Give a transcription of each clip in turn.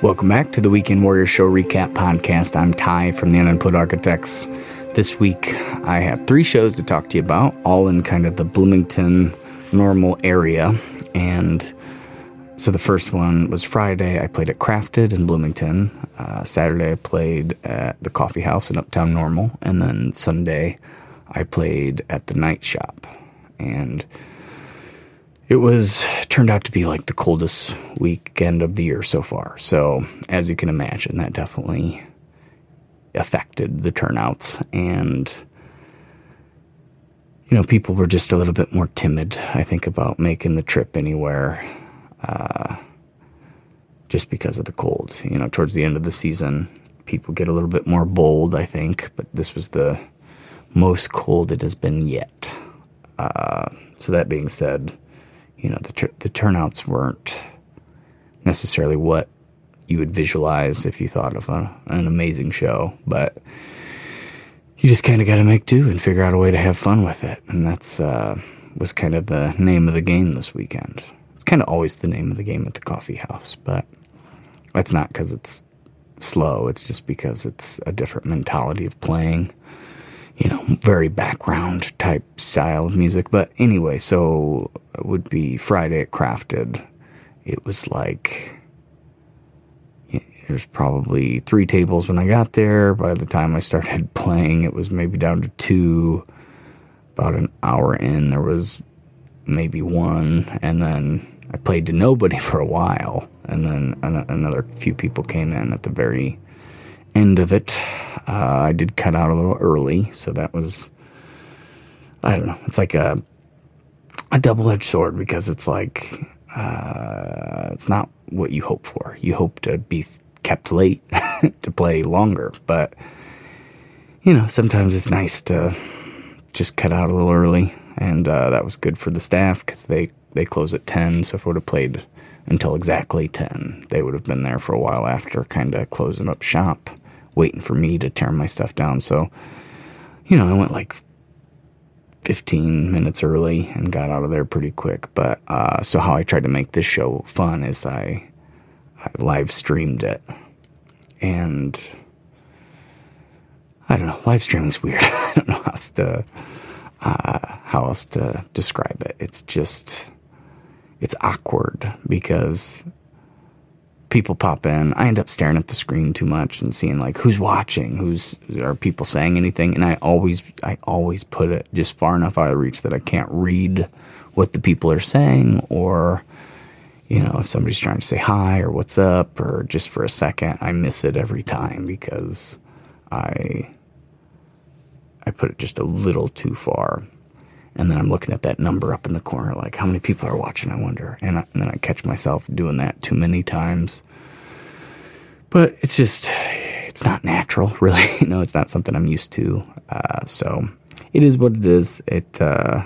Welcome back to the Weekend Warrior Show Recap Podcast. I'm Ty from the Unemployed Architects. This week, I have three shows to talk to you about, all in kind of the Bloomington normal area. And so the first one was Friday. I played at Crafted in Bloomington. Uh, Saturday, I played at the Coffee House in Uptown Normal. And then Sunday, I played at the Night Shop. And it was turned out to be like the coldest weekend of the year so far. So, as you can imagine, that definitely affected the turnouts and you know, people were just a little bit more timid, I think, about making the trip anywhere uh, just because of the cold. You know, towards the end of the season, people get a little bit more bold, I think, but this was the most cold it has been yet. Uh, so, that being said, you know, the, the turnouts weren't necessarily what you would visualize if you thought of a, an amazing show, but you just kind of got to make do and figure out a way to have fun with it. And that's uh, was kind of the name of the game this weekend. It's kind of always the name of the game at the coffee house, but that's not because it's slow. It's just because it's a different mentality of playing you know, very background type style of music. But anyway, so it would be Friday at Crafted. It was like there's probably three tables when I got there. By the time I started playing, it was maybe down to two. About an hour in, there was maybe one, and then I played to nobody for a while, and then another few people came in at the very end of it. Uh, I did cut out a little early, so that was I don't know. It's like a a double edged sword because it's like uh, it's not what you hope for. You hope to be kept late to play longer, but you know sometimes it's nice to just cut out a little early, and uh, that was good for the staff because they they close at ten. So if I would have played until exactly ten, they would have been there for a while after, kind of closing up shop waiting for me to tear my stuff down. So, you know, I went like 15 minutes early and got out of there pretty quick. But uh, so how I tried to make this show fun is I, I live streamed it, and I don't know. Live streaming's weird. I don't know how else to uh, how else to describe it. It's just it's awkward because people pop in. I end up staring at the screen too much and seeing like who's watching, who's are people saying anything, and I always I always put it just far enough out of reach that I can't read what the people are saying or you know if somebody's trying to say hi or what's up or just for a second I miss it every time because I I put it just a little too far and then I'm looking at that number up in the corner, like how many people are watching, I wonder. And, I, and then I catch myself doing that too many times. But it's just, it's not natural, really. you know, it's not something I'm used to. Uh, so it is what it is. It, uh,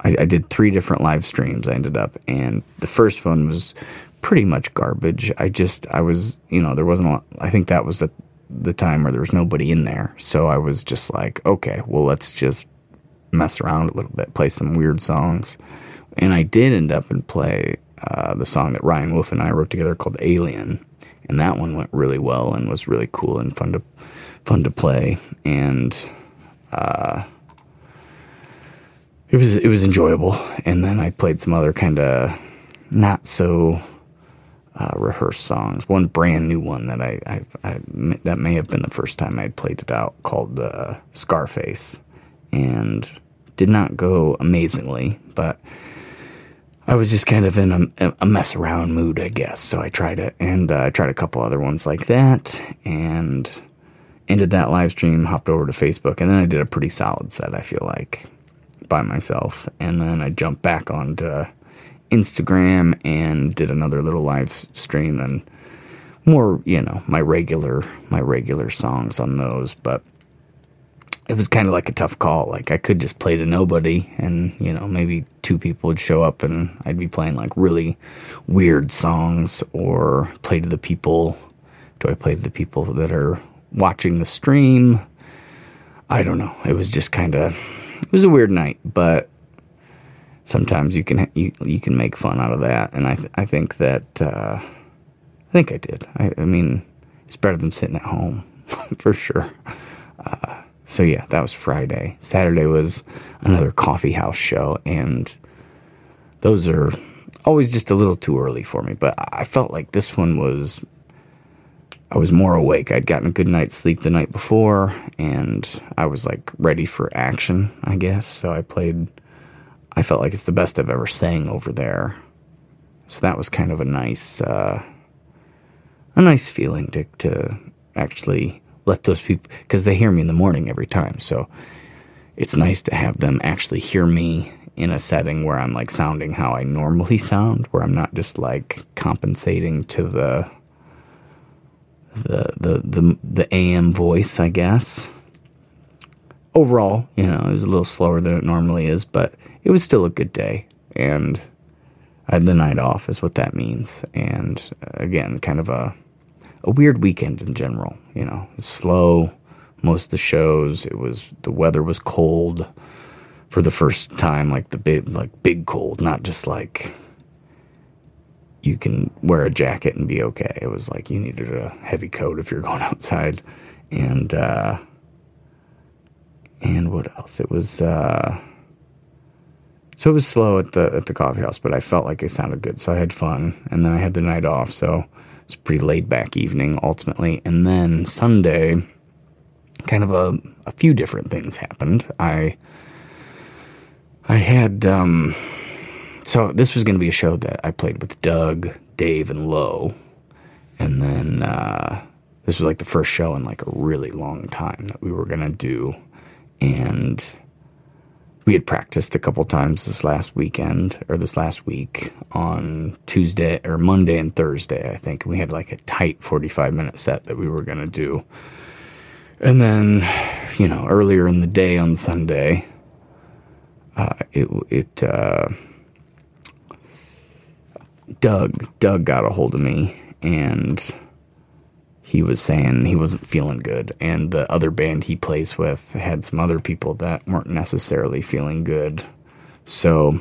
I, I did three different live streams. I ended up, and the first one was pretty much garbage. I just, I was, you know, there wasn't a lot, I think that was at the time where there was nobody in there. So I was just like, okay, well, let's just mess around a little bit, play some weird songs. And I did end up and play uh, the song that Ryan Wolf and I wrote together called Alien. And that one went really well and was really cool and fun to fun to play. And uh, it was it was enjoyable. And then I played some other kind of not so uh, rehearsed songs. One brand new one that I, I, I, that may have been the first time I'd played it out called uh, Scarface, and did not go amazingly, but I was just kind of in a, a mess around mood, I guess. So I tried it, and uh, I tried a couple other ones like that, and ended that live stream, hopped over to Facebook, and then I did a pretty solid set, I feel like, by myself. And then I jumped back onto Instagram and did another little live stream and more, you know, my regular my regular songs on those, but it was kind of like a tough call. Like I could just play to nobody, and you know maybe two people would show up, and I'd be playing like really weird songs, or play to the people. Do I play to the people that are watching the stream? I don't know. It was just kind of it was a weird night, but sometimes you can you you can make fun out of that, and I th- I think that uh, I think I did. I, I mean, it's better than sitting at home, for sure. Uh, so yeah, that was Friday. Saturday was another coffee house show, and those are always just a little too early for me. But I felt like this one was. I was more awake. I'd gotten a good night's sleep the night before, and I was like ready for action, I guess. So I played. I felt like it's the best I've ever sang over there. So that was kind of a nice, uh, a nice feeling to to actually let those people because they hear me in the morning every time. So it's nice to have them actually hear me in a setting where I'm like sounding how I normally sound, where I'm not just like compensating to the the the the, the AM voice, I guess. Overall, you know, it was a little slower than it normally is, but it was still a good day, and I had the night off, is what that means. And uh, again, kind of a a weird weekend in general. You know, slow. Most of the shows, it was the weather was cold for the first time, like the big, like big cold, not just like you can wear a jacket and be okay. It was like you needed a heavy coat if you're going outside, and uh, and what else? It was uh, so it was slow at the at the coffee house, but I felt like it sounded good, so I had fun, and then I had the night off, so it's a pretty laid back evening ultimately. And then Sunday, kind of a, a few different things happened. I I had um so this was going to be a show that I played with Doug, Dave, and Lo, and then uh, this was like the first show in like a really long time that we were going to do, and we had practiced a couple times this last weekend or this last week on Tuesday or Monday and Thursday, I think. We had like a tight 45 minute set that we were going to do. And then, you know, earlier in the day on Sunday, uh, it, it, uh, Doug, Doug got a hold of me and he was saying he wasn't feeling good. And the other band he plays with had some other people that weren't necessarily feeling good. So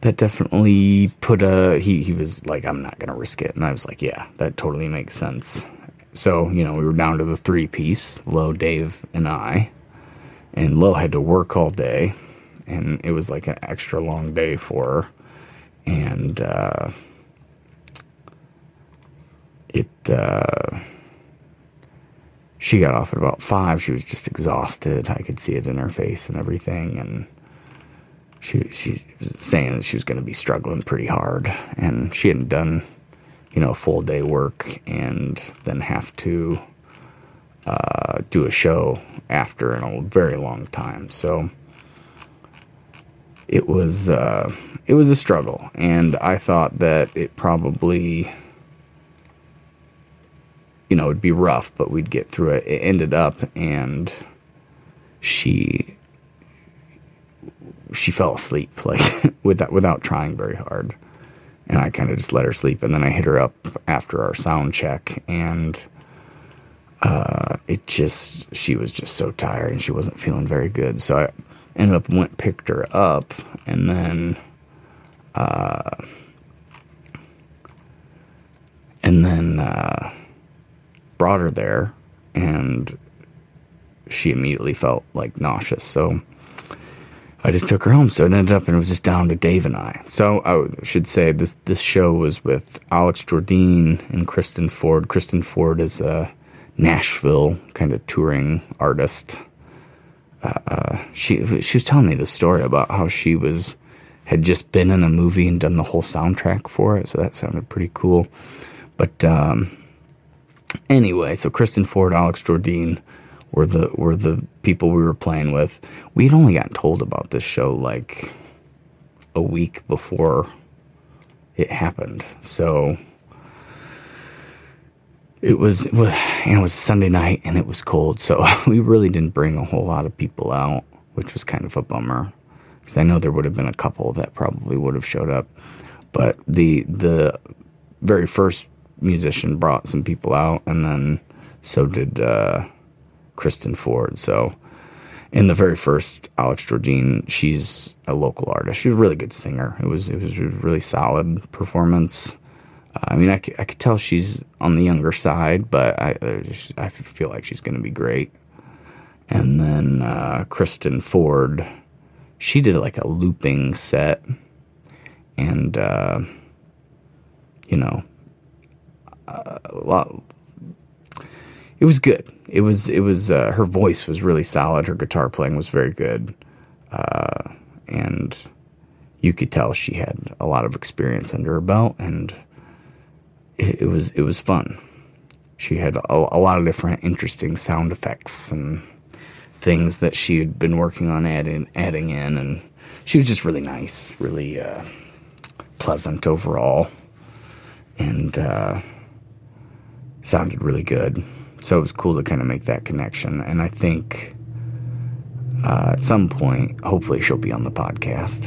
that definitely put a he, he was like i'm not gonna risk it. And i was like yeah that totally makes sense. So you know we were down to the three piece Lo dave and i. And Lo had to work all day. And it was like an extra long day for her. And uh uh, she got off at about five. She was just exhausted. I could see it in her face and everything, and she she was saying that she was going to be struggling pretty hard, and she hadn't done you know a full day work and then have to uh, do a show after in a very long time. So it was uh, it was a struggle, and I thought that it probably you know, it'd be rough, but we'd get through it. It ended up, and she she fell asleep like without without trying very hard, and I kind of just let her sleep, and then I hit her up after our sound check, and uh, it just she was just so tired and she wasn't feeling very good, so I ended up went picked her up, and then. Uh, and then uh, brought her there, and she immediately felt like nauseous. So I just took her home. So it ended up, and it was just down to Dave and I. So I should say this this show was with Alex Jordine and Kristen Ford. Kristen Ford is a Nashville kind of touring artist. Uh, she she was telling me the story about how she was had just been in a movie and done the whole soundtrack for it. So that sounded pretty cool. But um, Anyway, so Kristen Ford, Alex Jordine were the were the people we were playing with. We'd only gotten told about this show like a week before it happened. So it was, it was know, it was Sunday night and it was cold, so we really didn't bring a whole lot of people out, which was kind of a bummer. Because I know there would have been a couple that probably would have showed up, but the the very first musician brought some people out, and then so did uh, Kristen Ford. So, in the very first Alex Jordine, she's a local artist. She's a really good singer. It was it was a really solid performance. I mean, I, I could tell she's on the younger side, but I uh, I feel like she's going to be great. And then uh, Kristen Ford, she did like a looping set, and uh, you know, uh. It was good. It was it was uh, her voice was really solid. Her guitar playing was very good, uh, and you could tell she had a lot of experience under her belt, and it, it was it was fun. She had a, a, lot of different interesting sound effects and things that she had been working on adding adding in, and she was just really nice, really uh, pleasant overall, and uh, sounded really good. So it was cool to kind of make that connection, and I think. Uh, at some point, hopefully, she'll be on the podcast,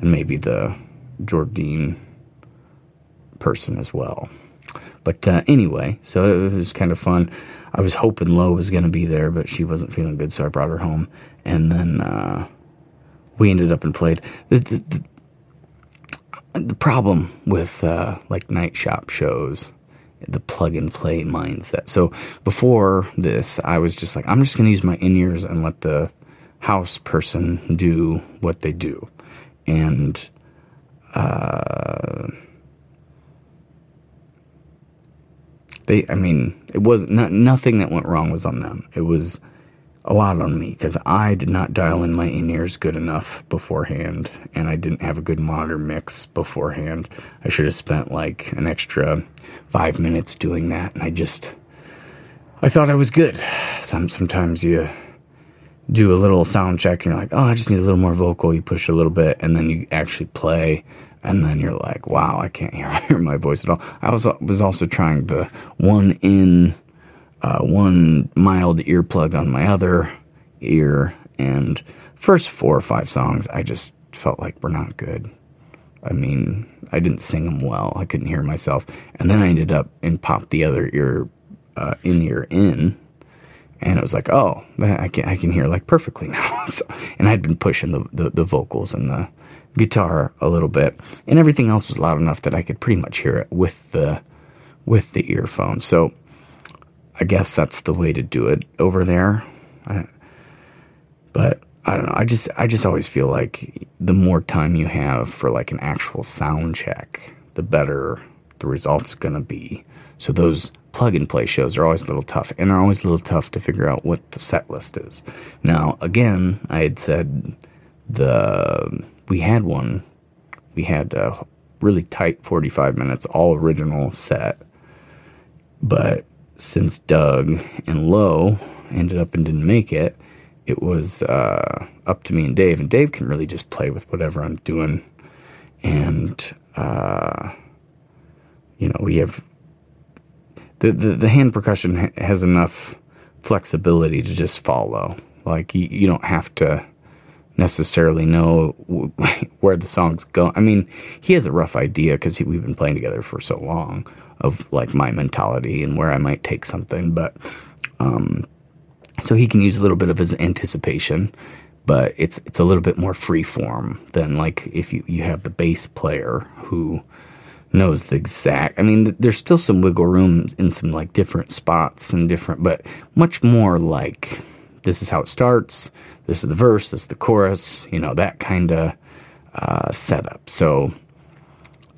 and maybe the Jordine person as well. But uh, anyway, so it was kind of fun. I was hoping Lo was going to be there, but she wasn't feeling good, so I brought her home. And then uh, we ended up and played. The, the, the, the problem with uh, like night shop shows, the plug and play mindset. So before this, I was just like, I'm just going to use my in ears and let the house person do what they do. And uh, They, I mean, it was not, nothing that went wrong was on them. It was a lot on me because I did not dial in my in ears good enough beforehand, and I didn't have a good monitor mix beforehand. I should have spent like an extra five minutes doing that, and I just, I thought I was good. Some sometimes you do a little sound check, and you're like, oh, I just need a little more vocal. You push a little bit, and then you actually play, and then you're like, wow, I can't hear, hear my voice at all. I was was also trying the one in, uh, one mild earplug on my other ear, and first four or five songs, I just felt like we're not good. I mean, I didn't sing them well. I couldn't hear myself, and then I ended up and popped the other ear uh, in ear in, and it was like, oh, I can I can hear like perfectly now. so, and I'd been pushing the, the the vocals and the guitar a little bit, and everything else was loud enough that I could pretty much hear it with the with the earphones. So I guess that's the way to do it over there. I, but I don't know. I just I just always feel like the more time you have for like an actual sound check, the better the result's gonna be. So those plug and play shows are always a little tough, and they're always a little tough to figure out what the set list is. Now, again, I had said the we had one. We had a really tight 45 minutes, all original set. But since Doug and Lo ended up and didn't make it, it was uh, up to me and Dave. And Dave can really just play with whatever I'm doing. And, uh, you know, we have the, the, the hand percussion has enough flexibility to just follow. Like, you, you don't have to necessarily know where the songs go. I mean, he has a rough idea because we've been playing together for so long of like my mentality and where I might take something, but um, so he can use a little bit of his anticipation, but it's it's a little bit more free form than like if you you have the bass player who knows the exact. I mean, there's still some wiggle room in some like different spots and different, but much more like this is how it starts this is the verse, this is the chorus, you know, that kind of uh, setup. So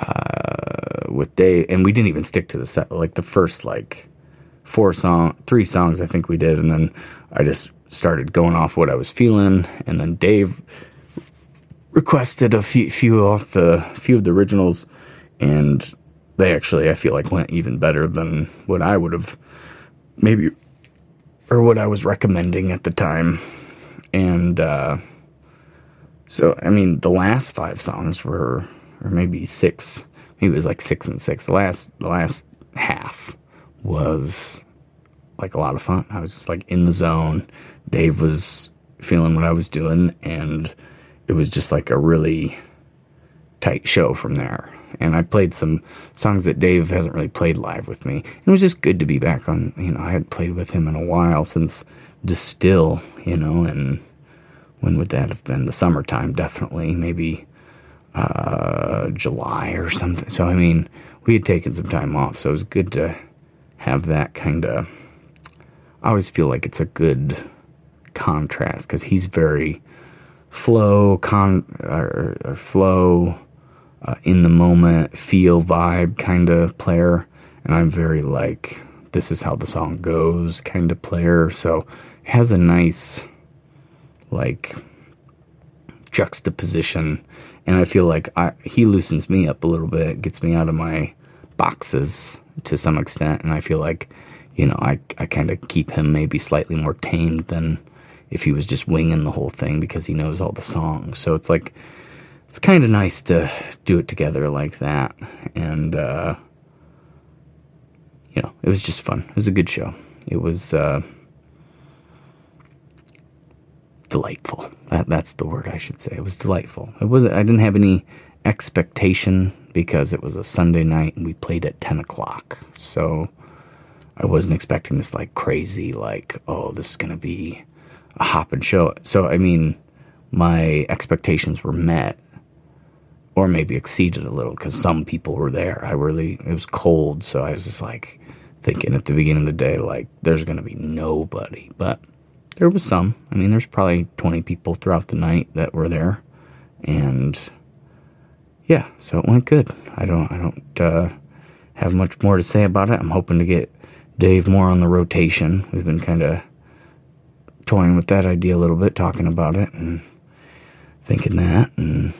uh, with Dave, and we didn't even stick to the set, like the first like four song, three songs I think we did, and then I just started going off what I was feeling, and then Dave requested a few, few off the few of the originals, and they actually I feel like went even better than what I would have maybe or what I was recommending at the time. And uh, so I mean the last five songs were, or maybe six, maybe it was like six and six. The last the last half was like a lot of fun. I was just like in the zone. Dave was feeling what I was doing, and it was just like a really tight show from there. And I played some songs that Dave hasn't really played live with me. It was just good to be back on. You know, I had played with him in a while since distill, you know, and when would that have been? The summertime, definitely. Maybe uh, July or something. So I mean, we had taken some time off, so it was good to have that kind of. I always feel like it's a good contrast because he's very flow con or, or flow uh, in the moment feel vibe kind of player and i'm very like this is how the song goes kind of player so it has a nice like juxtaposition and i feel like I, he loosens me up a little bit gets me out of my boxes to some extent and i feel like you know i, I kind of keep him maybe slightly more tamed than if he was just winging the whole thing because he knows all the songs. So it's like it's kind of nice to do it together like that. And uh, you know, it was just fun. It was a good show. It was uh, delightful. That, that's the word I should say. It was delightful. It was. I didn't have any expectation because it was a Sunday night and we played at ten o'clock. So I wasn't expecting this like crazy, like oh, this is gonna be a hop and show. So, I mean, my expectations were met or maybe exceeded a little because some people were there. I really, it was cold. So I was just like thinking at the beginning of the day, like, there's to be nobody. But there was some. I mean, there's probably 20 people throughout the night that were there. And yeah, so it went good. I don't, I don't, uh, have much more to say about it. I'm hoping to get Dave more on the rotation. We've been kind of toying with that idea a little bit, talking about it and thinking that. And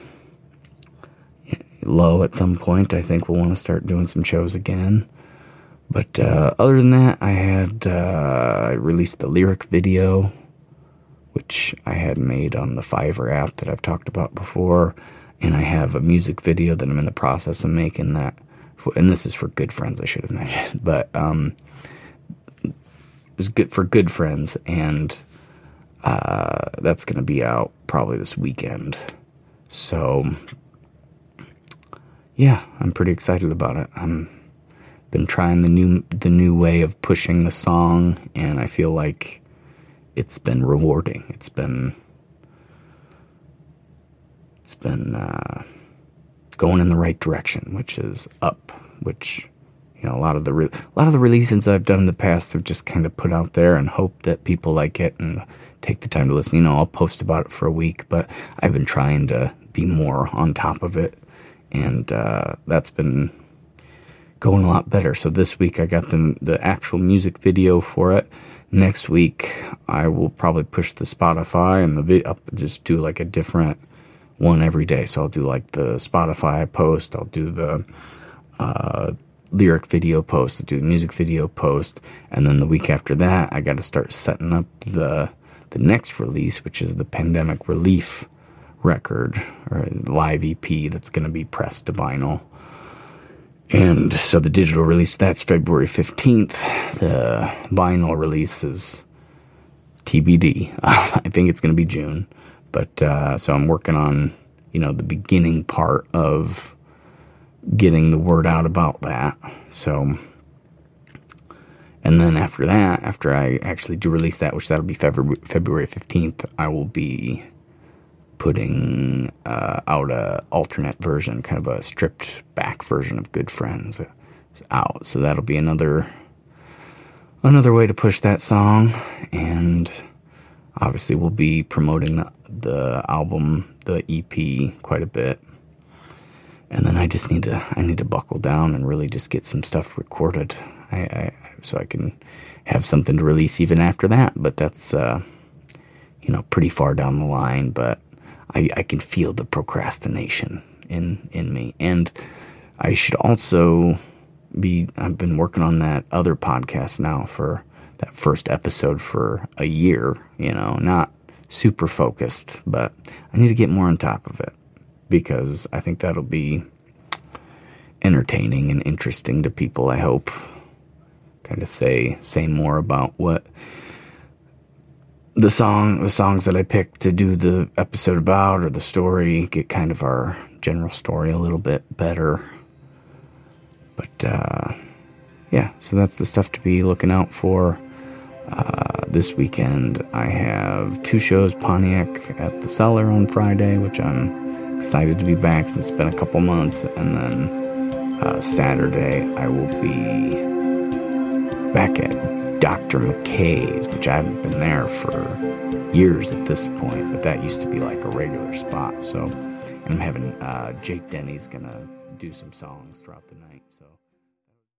Lo at some point, I think we'll want to start doing some shows again. But uh, other than that, I had uh, I released the lyric video, which I had made on the Fiverr app that I've talked about before, and I have a music video that I'm in the process of making. That, for, and this is for good friends. I should have mentioned, but um, it was good for good friends, and uh, that's going to be out probably this weekend. So, yeah, I'm pretty excited about it. I'm been trying the new the new way of pushing the song, and I feel like it's been rewarding. It's been it's been uh, going in the right direction, which is up. Which you know, a lot of the re- a lot of the releases I've done in the past have just kind of put out there and hope that people like it and take the time to listen. You know, I'll post about it for a week, but I've been trying to be more on top of it, and uh, that's been going a lot better. So this week I got the the actual music video for it. Next week I will probably push the Spotify and the video up, just do like a different one every day. So I'll do like the Spotify post. I'll do the uh, lyric video post. I'll do the music video post, and then the week after that I got to start setting up the the next release, which is the Pandemic Relief record or live EP that's going to be pressed to vinyl. And so the digital release that's February 15th. The vinyl release is TBD. I think it's going to be June. But uh, so I'm working on, you know, the beginning part of getting the word out about that. So and then after that, after I actually do release that, which that'll be February February fifteenth, I will be putting uh, out a alternate version, kind of a stripped back version of Good Friends out. So that'll be another another way to push that song, and obviously we'll be promoting the, the album, the EP, quite a bit. And then I just need to I need to buckle down and really just get some stuff recorded. I, I so I can have something to release even after that. But that's uh, you know pretty far down the line. But I, I can feel the procrastination in in me, and I should also be. I've been working on that other podcast now for that first episode for a year. You know, not super focused, but I need to get more on top of it because I think that'll be entertaining and interesting to people. I hope kind of say say more about what the song the songs that I picked to do the episode about or the story get kind of our general story a little bit better but uh, yeah so that's the stuff to be looking out for uh, this weekend I have two shows Pontiac at the cellar on Friday which I'm excited to be back since it's been a couple months. And then uh, Saturday, I will be back at Dr. McKay's, which I haven't been there for years at this point, but that used to be like a regular spot. So, and I'm having uh, Jake Denny's gonna do some songs throughout the night.